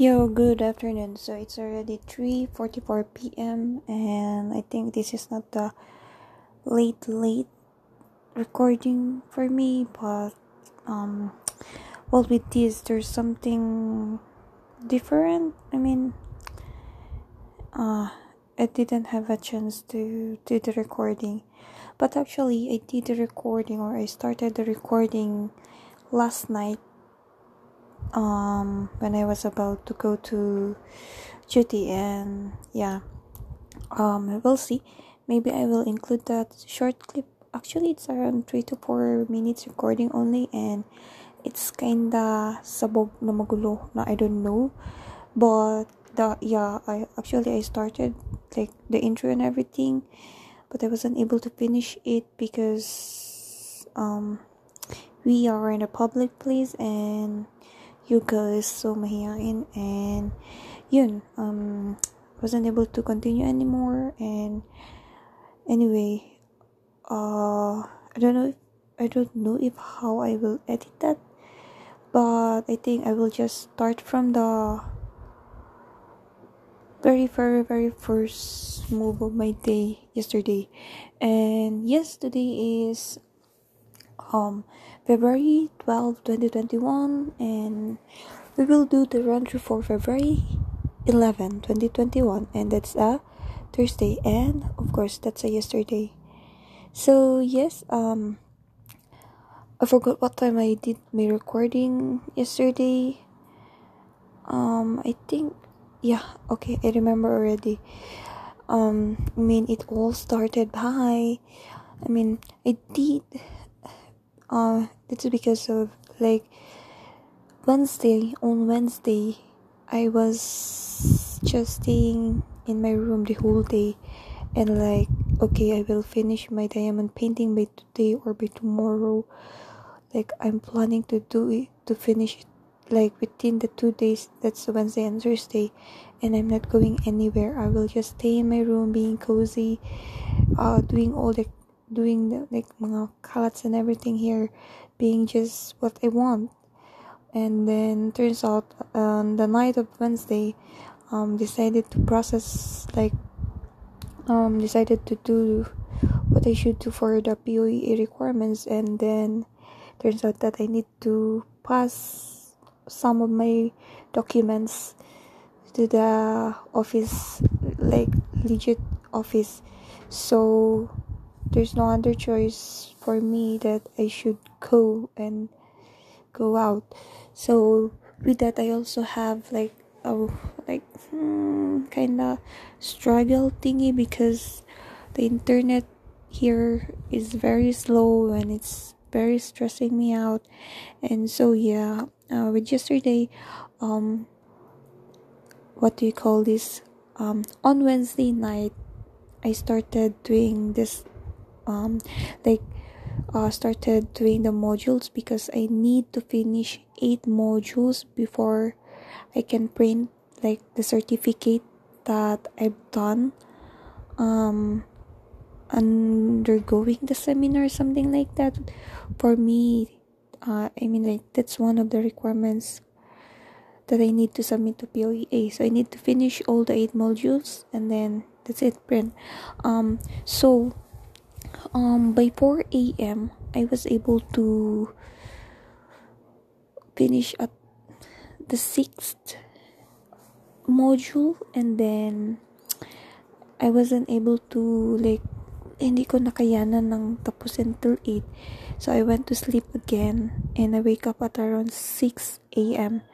Yo, good afternoon. So it's already 3:44 p.m. and I think this is not the late late recording for me, but um well with this there's something different. I mean uh I didn't have a chance to do the recording. But actually I did the recording or I started the recording last night um when I was about to go to duty and yeah um we'll see. Maybe I will include that short clip. Actually it's around 3 to 4 minutes recording only and it's kinda sabog na magulo na I don't know. But the yeah I actually I started like the intro and everything but I wasn't able to finish it because um we are in a public place and you guys so mahihain and yun um wasn't able to continue anymore and anyway uh I don't know if, I don't know if how I will edit that but I think I will just start from the very very very first move of my day yesterday. And yes today is um February 12, 2021, and we will do the run through for February 11, 2021, and that's a Thursday, and of course, that's a yesterday. So, yes, um, I forgot what time I did my recording yesterday. Um, I think, yeah, okay, I remember already. Um, I mean, it all started by, I mean, I did uh it's because of like Wednesday on Wednesday I was just staying in my room the whole day. And like okay I will finish my diamond painting by today or by tomorrow. Like I'm planning to do it to finish it like within the two days that's Wednesday and Thursday. And I'm not going anywhere. I will just stay in my room being cozy uh doing all the doing the, like mga kalats and everything here being just what I want. And then turns out on the night of Wednesday, um, decided to process like um decided to do what I should do for the POE requirements, and then turns out that I need to pass some of my documents to the office, like legit office. So there's no other choice for me that I should go and go out. So with that, I also have like a like hmm, kind of struggle thingy because the internet here is very slow and it's very stressing me out. And so yeah, uh, with yesterday, um, what do you call this? Um, on Wednesday night, I started doing this um like uh, started doing the modules because I need to finish eight modules before I can print like the certificate that I've done um undergoing the seminar something like that. For me uh, I mean like that's one of the requirements that I need to submit to POEA so I need to finish all the eight modules and then that's it print. Um so um by 4 a.m i was able to finish at the sixth module and then I wasn't able to like hindi ko nakayanan ng tapusin till 8 so I went to sleep again and I wake up at around 6 a.m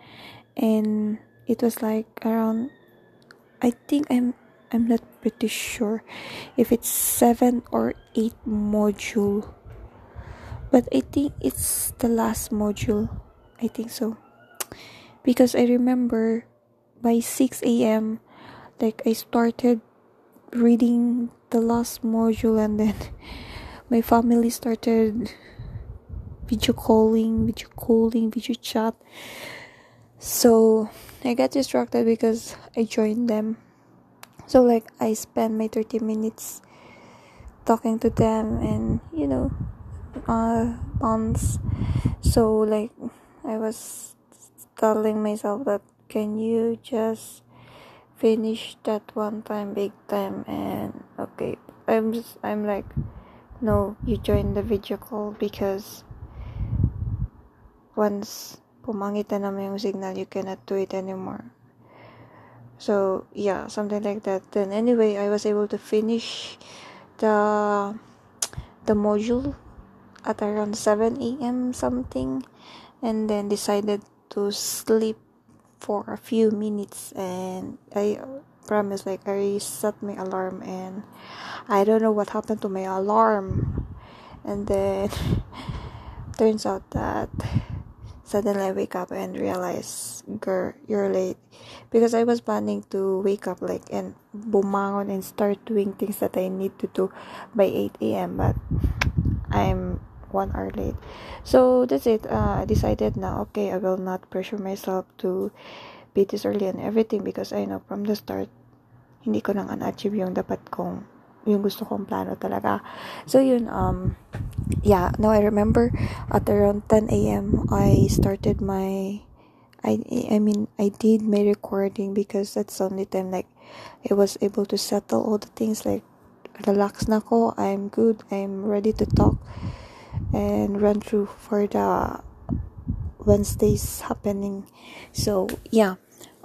and it was like around I think I'm I'm not pretty sure if it's seven or eight module but I think it's the last module. I think so. Because I remember by 6 a.m like I started reading the last module and then my family started video calling video calling video chat. So I got distracted because I joined them so like i spend my 30 minutes talking to them and you know uh bonds. So like i was telling myself that can you just finish that one time big time? And okay i'm just i'm like no you join the video call because once pumangit na naman yung signal you cannot do it anymore so yeah something like that. Then anyway i was able to finish the the module at around 7 a.m something and then decided to sleep for a few minutes and i promise like i set my alarm and i don't know what happened to my alarm. And then turns out that Suddenly I wake up and realize, girl, you're late. Because I was planning to wake up like and bumangon and start doing things that I need to do by 8 a.m. But I'm one hour late. So that's it. Uh, I decided now, okay, I will not pressure myself to be this early and everything because I know from the start, hindi ko nang achieve yung dapat kong yung gusto kong plano talaga. So yun, um, yeah, now I remember at around 10 a.m. I started my, I, I mean, I did my recording because that's the only time like I was able to settle all the things like relax na ko, I'm good, I'm ready to talk and run through for the Wednesdays happening. So yeah,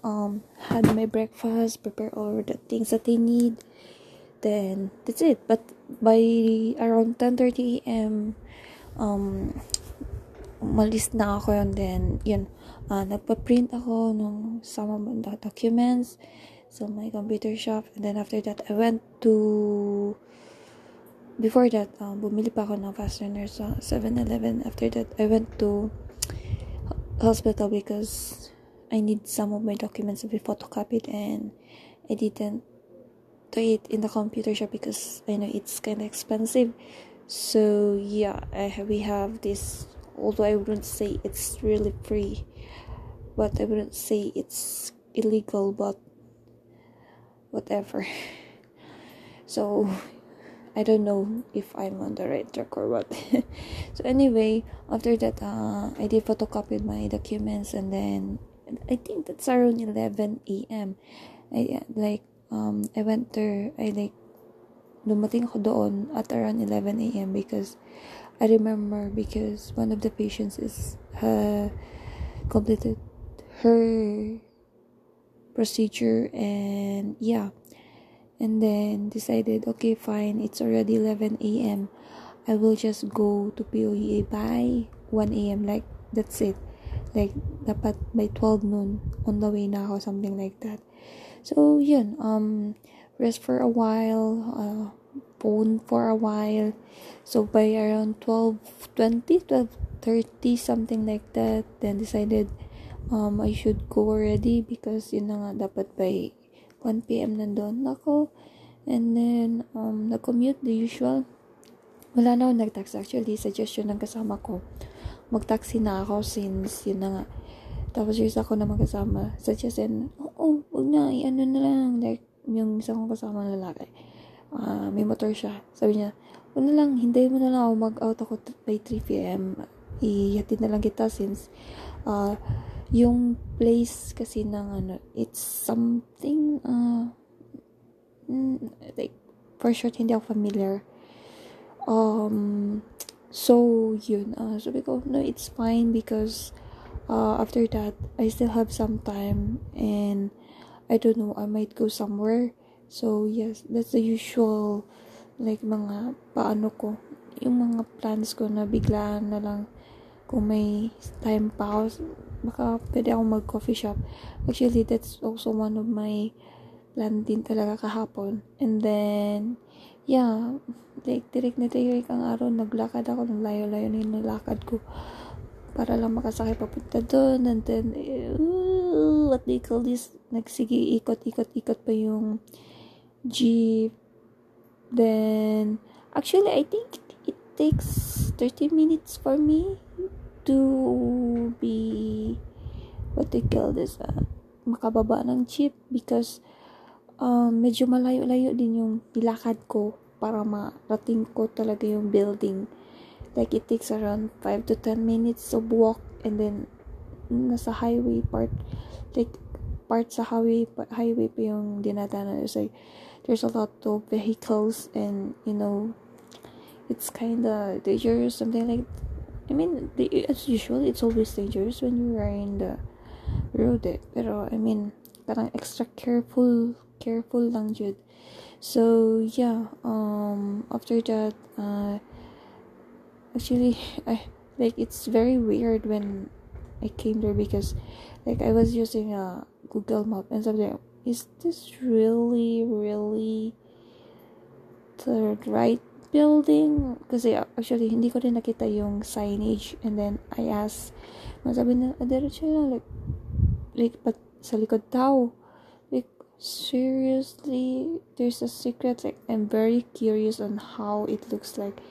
um, had my breakfast, prepare all the things that I need then that's it. But by around 10:30 am um malis na ako yun then yun uh, nagpa-print ako ng some of the documents so my computer shop. And then after that I went to before that um, bumili pa ako ng fastener sa 7-Eleven after that I went to hospital because I need some of my documents to be photocopied and I didn't to it in the computer shop because I know it's kind of expensive. So yeah, we have this. Although I wouldn't say it's really free, but I wouldn't say it's illegal. But whatever. so I don't know if I'm on the right track or what. so anyway, after that, uh, I did photocopy my documents and then I think that's around 11 a.m. I like um, I went there, I like, dumating ako doon at around 11 a.m. because I remember because one of the patients is uh, completed her procedure and yeah. And then decided okay fine it's already 11 a.m i will just go to poea by 1 a.m like that's it. Like dapat by 12 noon on the way na ako something like that so yun um rest for a while uh, phone for a while. So by around 12 20 12 30 something like that then decided um I should go already because yun na nga dapat by 1 p.m. nandun ako. And then um na-commute the usual. Wala na ako nag-taxi. Actually suggestion ng kasama ko mag-taxi na ako since yun na nga tapos yung isa ko na magkasama, suggested, oo, oh, wag na, ano na lang, like, yung isa kong kasama lalaki, uh, may motor siya. Sabi niya, wag na lang, hintayin mo na lang ako, mag-out ako by 3pm. Ihatid na lang kita since, uh, yung place kasi ng ano, it's something, uh, like, for short, hindi ako familiar. Um, so, yun, uh, sabi ko, no, it's fine because, uh, after that I still have some time and I don't know I might go somewhere. So yes that's the usual like mga paano ko yung mga plans ko na biglaan na lang kung may time pa ako baka pwede ako mag coffee shop. Actually that's also one of my plan din talaga kahapon. And then yeah like direct na direct ang araw naglakad ako ng layo-layo na yung nalakad ko para lang makasakay papunta doon and then uh, what they call this nagsige ikot-ikot-ikot pa yung jeep. Then actually I think it takes 30 minutes for me to be what they call this uh, makababa ng jeep because um, medyo malayo-layo din yung nilakad ko para marating ko talaga yung building like it takes around 5 to 10 minutes of walk and then nasa highway part like part sa highway highway pa yung dinadaanan it's like there's a lot of vehicles and you know it's kind of dangerous something like I mean as usual it's always dangerous when you are in the road eh. pero I mean parang extra careful careful lang jud so yeah um after that uh actually I like it's very weird when I came there because like I was using a Google map and something is this really really the right building? Kasi actually hindi ko din nakita yung signage. And then I asked masabi na ah, diretso lang like like but sa likod tao like seriously there's a secret like I'm very curious on how it looks like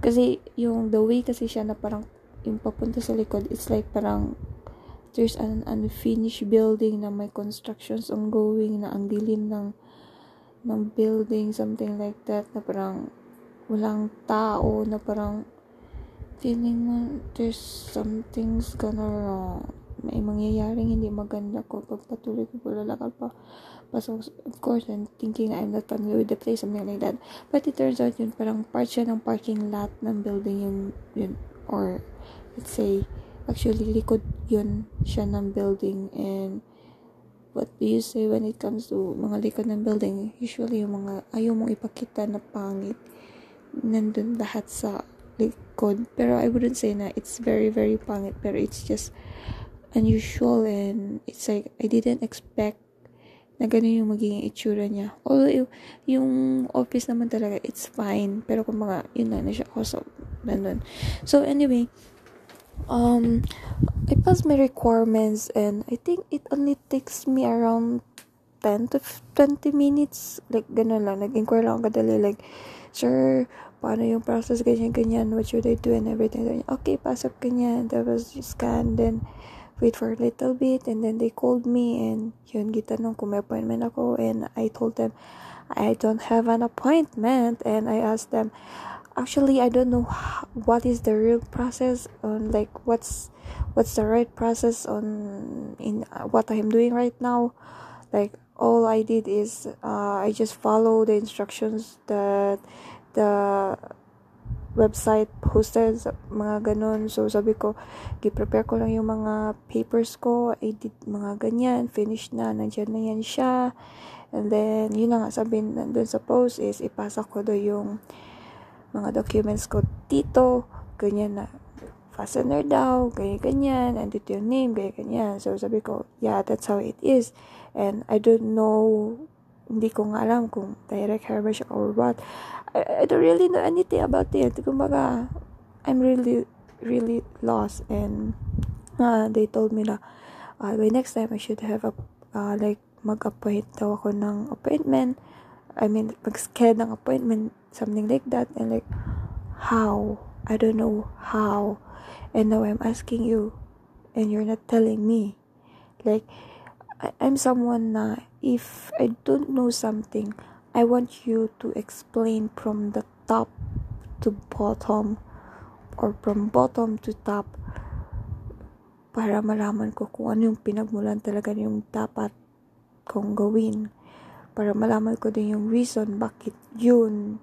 kasi yung the way kasi siya na parang yung papunta sa likod, it's like parang there's an unfinished building na may constructions ongoing na ang dilim ng ng building, something like that, na parang walang tao, na parang feeling mo there's something's gonna wrong. May mangyayaring hindi maganda ko. Pagpatuloy ko po lalakad pa. But of course, I'm thinking I'm not familiar with the place, something like that. But it turns out yun, parang part siya ng parking lot ng building yung, yun, or let's say, actually likod yun siya ng building. And what do you say when it comes to mga likod ng building? Usually yung mga ayaw mong ipakita na pangit nandun lahat sa likod. Pero I wouldn't say na it's very very pangit. Pero it's just unusual and it's like I didn't expect na ganun yung magiging itsura niya. Although, yung, office naman talaga, it's fine. Pero kung mga, yun na, na siya also, ganun. So, anyway, um I passed my requirements and I think it only takes me around 10 to 20 minutes. Like ganun lang. Nag-inquire lang kadali like sir paano yung process? Ganyan ganyan. What should I do? and everything. Okay pasok ganyan that was scan. Then wait for a little bit and then they called me and yun gitanong kung may appointment ako and I told them I don't have an appointment and I asked them actually i don't know what is the real process on like what's what's the right process on in uh, what i'm doing right now? Like all i did is uh, i just follow the instructions that the website posted mga ganon so sabi ko gi-prepare ko lang yung mga papers ko I did mga ganyan finish na nandiyan na yan siya and then yun na nga sabi nandun sa post is ipasa ko do yung mga documents ko dito, ganyan na, fastener daw, ganyan, ganyan, and dito yung name, ganyan, ganyan. So, sabi ko, yeah, that's how it is. And I don't know, hindi ko nga alam kung direct siya or what. I, I don't really know anything about it. Kumbaga, I'm really, really lost. And uh, they told me na, uh, by next time, I should have a, uh, like, mag-appoint daw ako ng appointment. I mean, mag-schedule ng appointment something like that and like how i don't know how and now i'm asking you and you're not telling me like I, i'm someone na if i don't know something i want you to explain from the top to bottom or from bottom to top para malaman ko kung ano yung pinagmulan talaga yung dapat kong gawin. Para malaman ko din yung reason bakit yun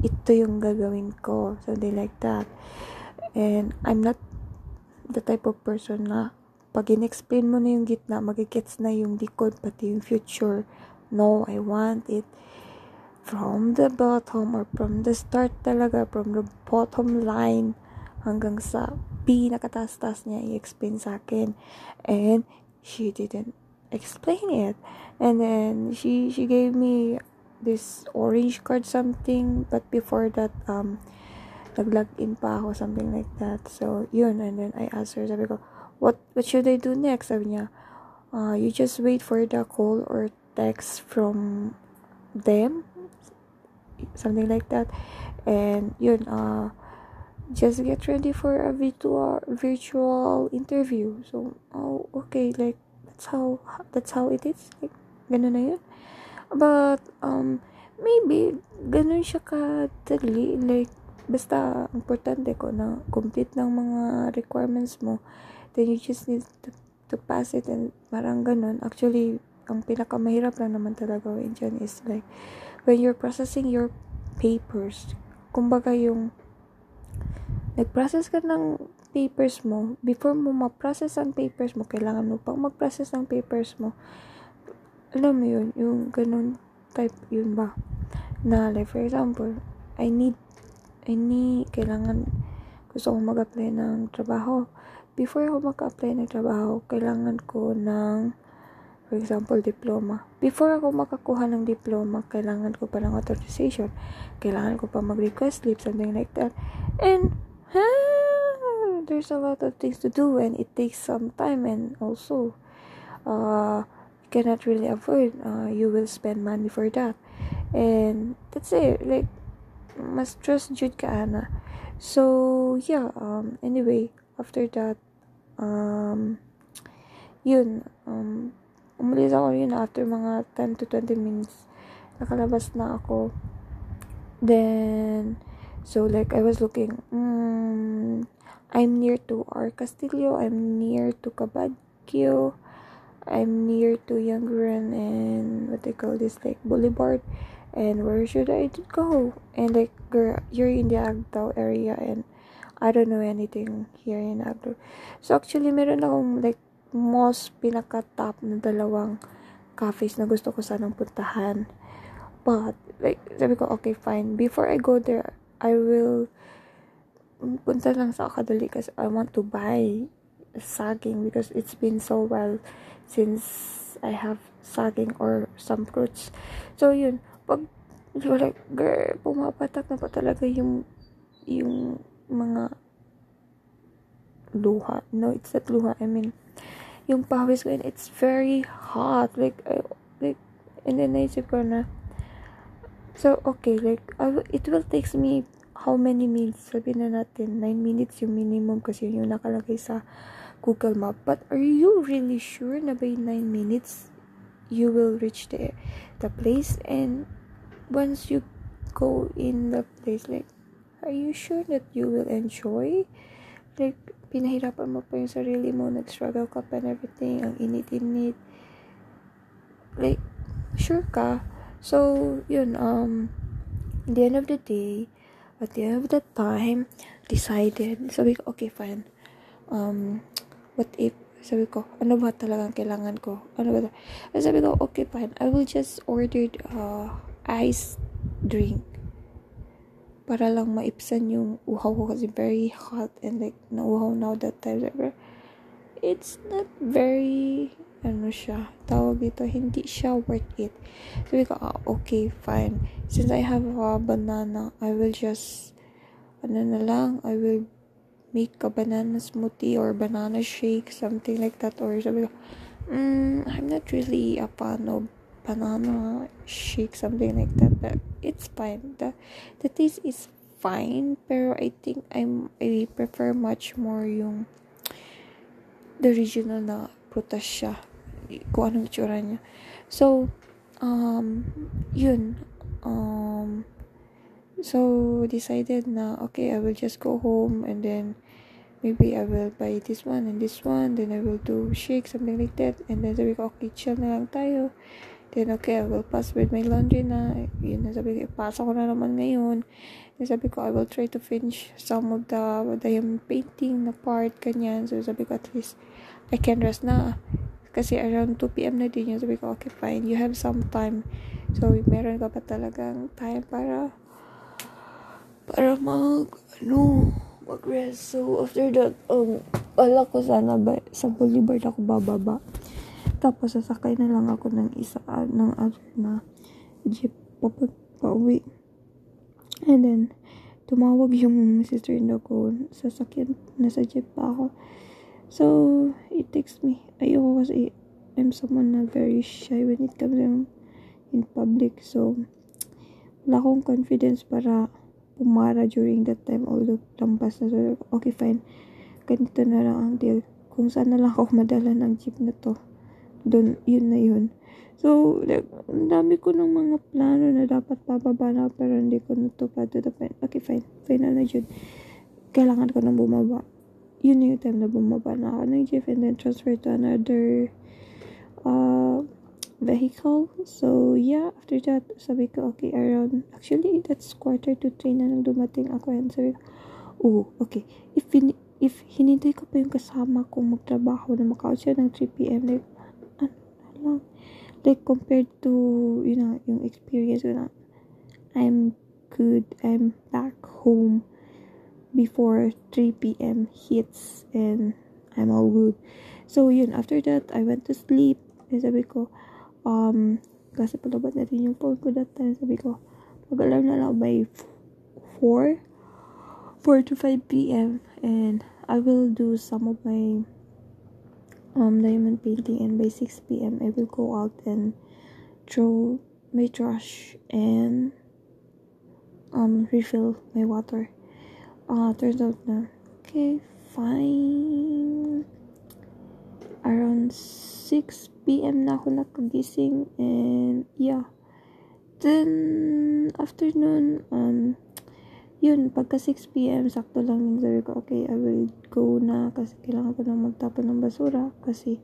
ito yung gagawin ko. Something like that. And I'm not the type of person na pag in-explain mo na yung gitna magigets na yung likod pati yung future no I want it from the bottom or from the start talaga from the bottom line hanggang sa pinakatastas niya i-explain sa akin. And she didn't explain it. And then she she gave me this orange card something but before that um nag in pa ako something like that. So yun. And then I asked her sabi ko what what should I do next? Sabi niya uh, you just wait for the call or text from them something like that and yun uh just get ready for a virtual virtual interview so oh okay like that's how that's how it is like ganun na yun But, um, maybe, ganun siya kadali. Like, basta, importante ko na complete ng mga requirements mo. Then, you just need to, to pass it and parang ganun. Actually, ang pinakamahirap lang naman talaga dyan is like, when you're processing your papers, kumbaga yung, nag-process ka ng papers mo, before mo ma-process ang papers mo, kailangan mo pang mag-process ng papers mo, alam mo yun, yung ganun type, yun ba? Na, like, for example, I need, I need, kailangan, gusto kong mag-apply ng trabaho. Before ako mag-apply ng trabaho, kailangan ko ng For example, diploma. Before ako makakuha ng diploma, kailangan ko pa ng authorization. Kailangan ko pa mag-request leave, something like that. And, huh, there's a lot of things to do and it takes some time and also, uh, cannot really avoid, uh, you will spend money for that. And, that's it. Like, mas trust jud ka, ana. So, yeah, um, anyway, after that, um, yun, um, umalis ako yun after mga 10 to 20 minutes. Nakalabas na ako. Then so like I was looking mm, I'm near to our Castillo I'm near to Cabadquio I'm near to Youngren and what they call this like Boulevard. And where should I go? And like girl you're in the Agdao area and I don't know anything here in Agdao so actually meron akong like most pinaka-top na dalawang cafes na gusto ko sanang puntahan. But, like, sabi ko, okay, fine. Before I go there, I will punta lang sa Akadali kasi I want to buy saging because it's been so well since I have saging or some fruits. So, yun. Pag, like, girl, pumapatak na pa talaga yung, yung mga luha. No, it's not luha. I mean, yung pawis ko and it's very hot. Like I, like and then naisip ko na so okay like I, it will takes me how many minutes? Sabi na natin 9 minutes yung minimum kasi yung nakalagay sa Google Map. But are you really sure na by 9 minutes you will reach the the place? And once you go in the place like are you sure that you will enjoy? Like pinahirapan mo pa yung sarili mo, nag-struggle ka pa and everything, ang init-init. Like, sure ka. So, yun, um, at the end of the day, at the end of the time, decided, sabi ko, okay, fine. Um, what if, sabi ko, ano ba talagang kailangan ko? Ano ba? Sabi ko, okay, fine. I will just order uh, ice drink para lang maipsan yung uhaw ko kasi very hot and like nauhaw now that time like, it's not very ano siya tawag dito hindi siya worth it. Sabi ko ah, okay fine. Since I have a banana I will just ano na lang I will make a banana smoothie or banana shake something like that. Or sabi ko mm, I'm not really a fan of banana shake something like that but it's fine. The the taste is fine pero I think I'm I prefer much more yung the original na prutas siya kung anong itsura niya. So um yun. Um so decided na okay I will just go home and then maybe I will buy this one and this one then I will do shake something like that. And then sabi ko okay chill na lang tayo Then, okay, I will pass with my laundry na. Yun na sabi ko, ipasa ko na naman ngayon. Then, sabi ko, I will try to finish some of the diamond painting na part, kanyan. So, sabi ko, at least, I can rest na. Kasi around 2pm na din yun. Sabi ko, okay, fine. You have some time. So, meron ka pa talagang time para para mag, ano, mag-rest. So, after that, um, wala ko sana ba, sa Boulevard ako bababa. Tapos, sasakay na lang ako ng isa, uh, ng other na jeep papunta uwi. And then, tumawag yung sister-in-law ko. Sasakyan, nasa jeep pa ako. So, it takes me. Ayoko kasi, I'm someone na very shy when it comes in, in public. So, wala akong confidence para pumara during that time. Although, lampas na. So, okay, fine. Ganito na lang ang deal. Kung saan na lang ako madala ng jeep na to doon, yun na yun. So, like, ang dami ko ng mga plano na dapat bababa na pero hindi ko natupad to the point. Okay, fine. Final na yun. Kailangan ko nang bumaba. yun yung time na bumaba na ako ng jeep and then transfer to another uh, vehicle. So, yeah, after that, sabi ko, okay, around, actually, that's quarter to three na nang dumating ako. And sabi ko, oh, okay, if, if hinintay ko pa yung kasama kong magtrabaho na maka siya ng 3pm, like, na lang, like, compared to, you know, yung experience ko na, I'm good, I'm back home before 3 p.m. hits and I'm all good. So, yun, after that, I went to sleep. And sabi ko, um, kasi palabat natin yung phone ko that time. Sabi ko, mag-alarm na lang by 4, 4 to 5 p.m. And I will do some of my um, diamond painting and by 6 p.m. I will go out and throw my trash and um, refill my water. uh, turns out na, okay, fine. Around 6 p.m. na ako nakagising and yeah. Then, afternoon, um, yun, pagka 6 p.m., sakto lang yung sabi ko, okay, I will go na kasi kailangan ko na magtapon ng basura kasi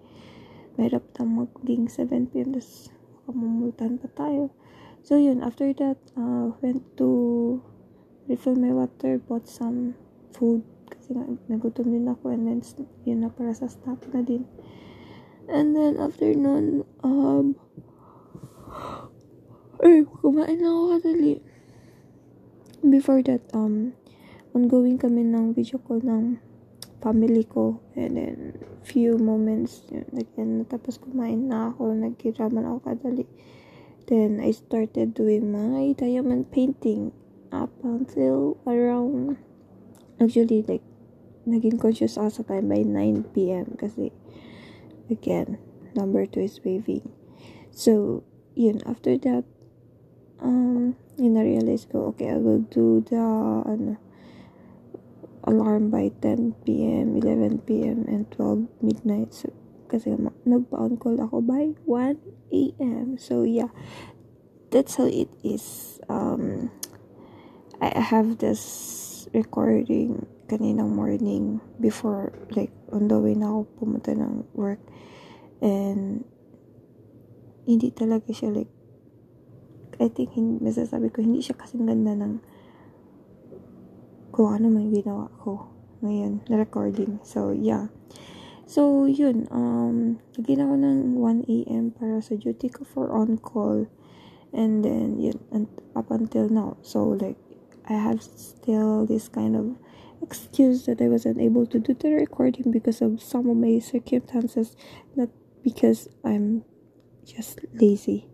mahirap na maging 7 p.m. tapos mamultan pa tayo. So, yun, after that, uh, went to refill my water, bought some food kasi nga nagutom din ako and then yun na para sa stop na din. And then after nun, um, ay, kumain na ako kadali. Before that, um, ongoing kami ng video call ng family ko and then few moments yun, again, tapos kumain na ako, nagkirama na ako kadali. Then, I started doing my diamond painting up until around actually like naging conscious ako sa time by 9 p.m. kasi again number 2 is waving so yun after that um na-realize ko okay I will do the ano alarm by 10 p.m. 11 p.m. and 12 midnight so kasi nagpa-on call ako by 1 a.m. so yeah that's how it is um I have this recording kaninang morning before like on the way na ako pumunta ng work and hindi talaga siya like I think hindi, masasabi ko hindi siya kasing ganda ng kung ano may ginawa ko ngayon na recording. So yeah. So yun um naging ako ng 1am para sa duty ko for on call and then yun and up until now. So like I have still this kind of excuse that I wasn't able to do the recording because of some of my circumstances, not because I'm just lazy.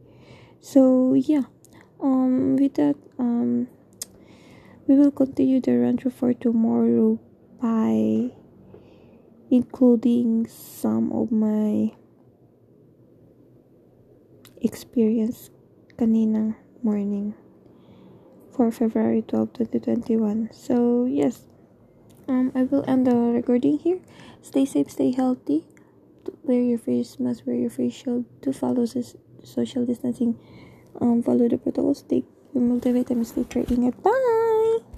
So yeah, um, with that, um, we will continue the through for tomorrow by including some of my experience kanina morning for February 12, 2021. So, yes, um, I will end the recording here. Stay safe, stay healthy. Wear your face mask, wear your face shield. To follow social distancing, um, follow the protocols. Take your multivitamin. Stay care. Ingat. Bye.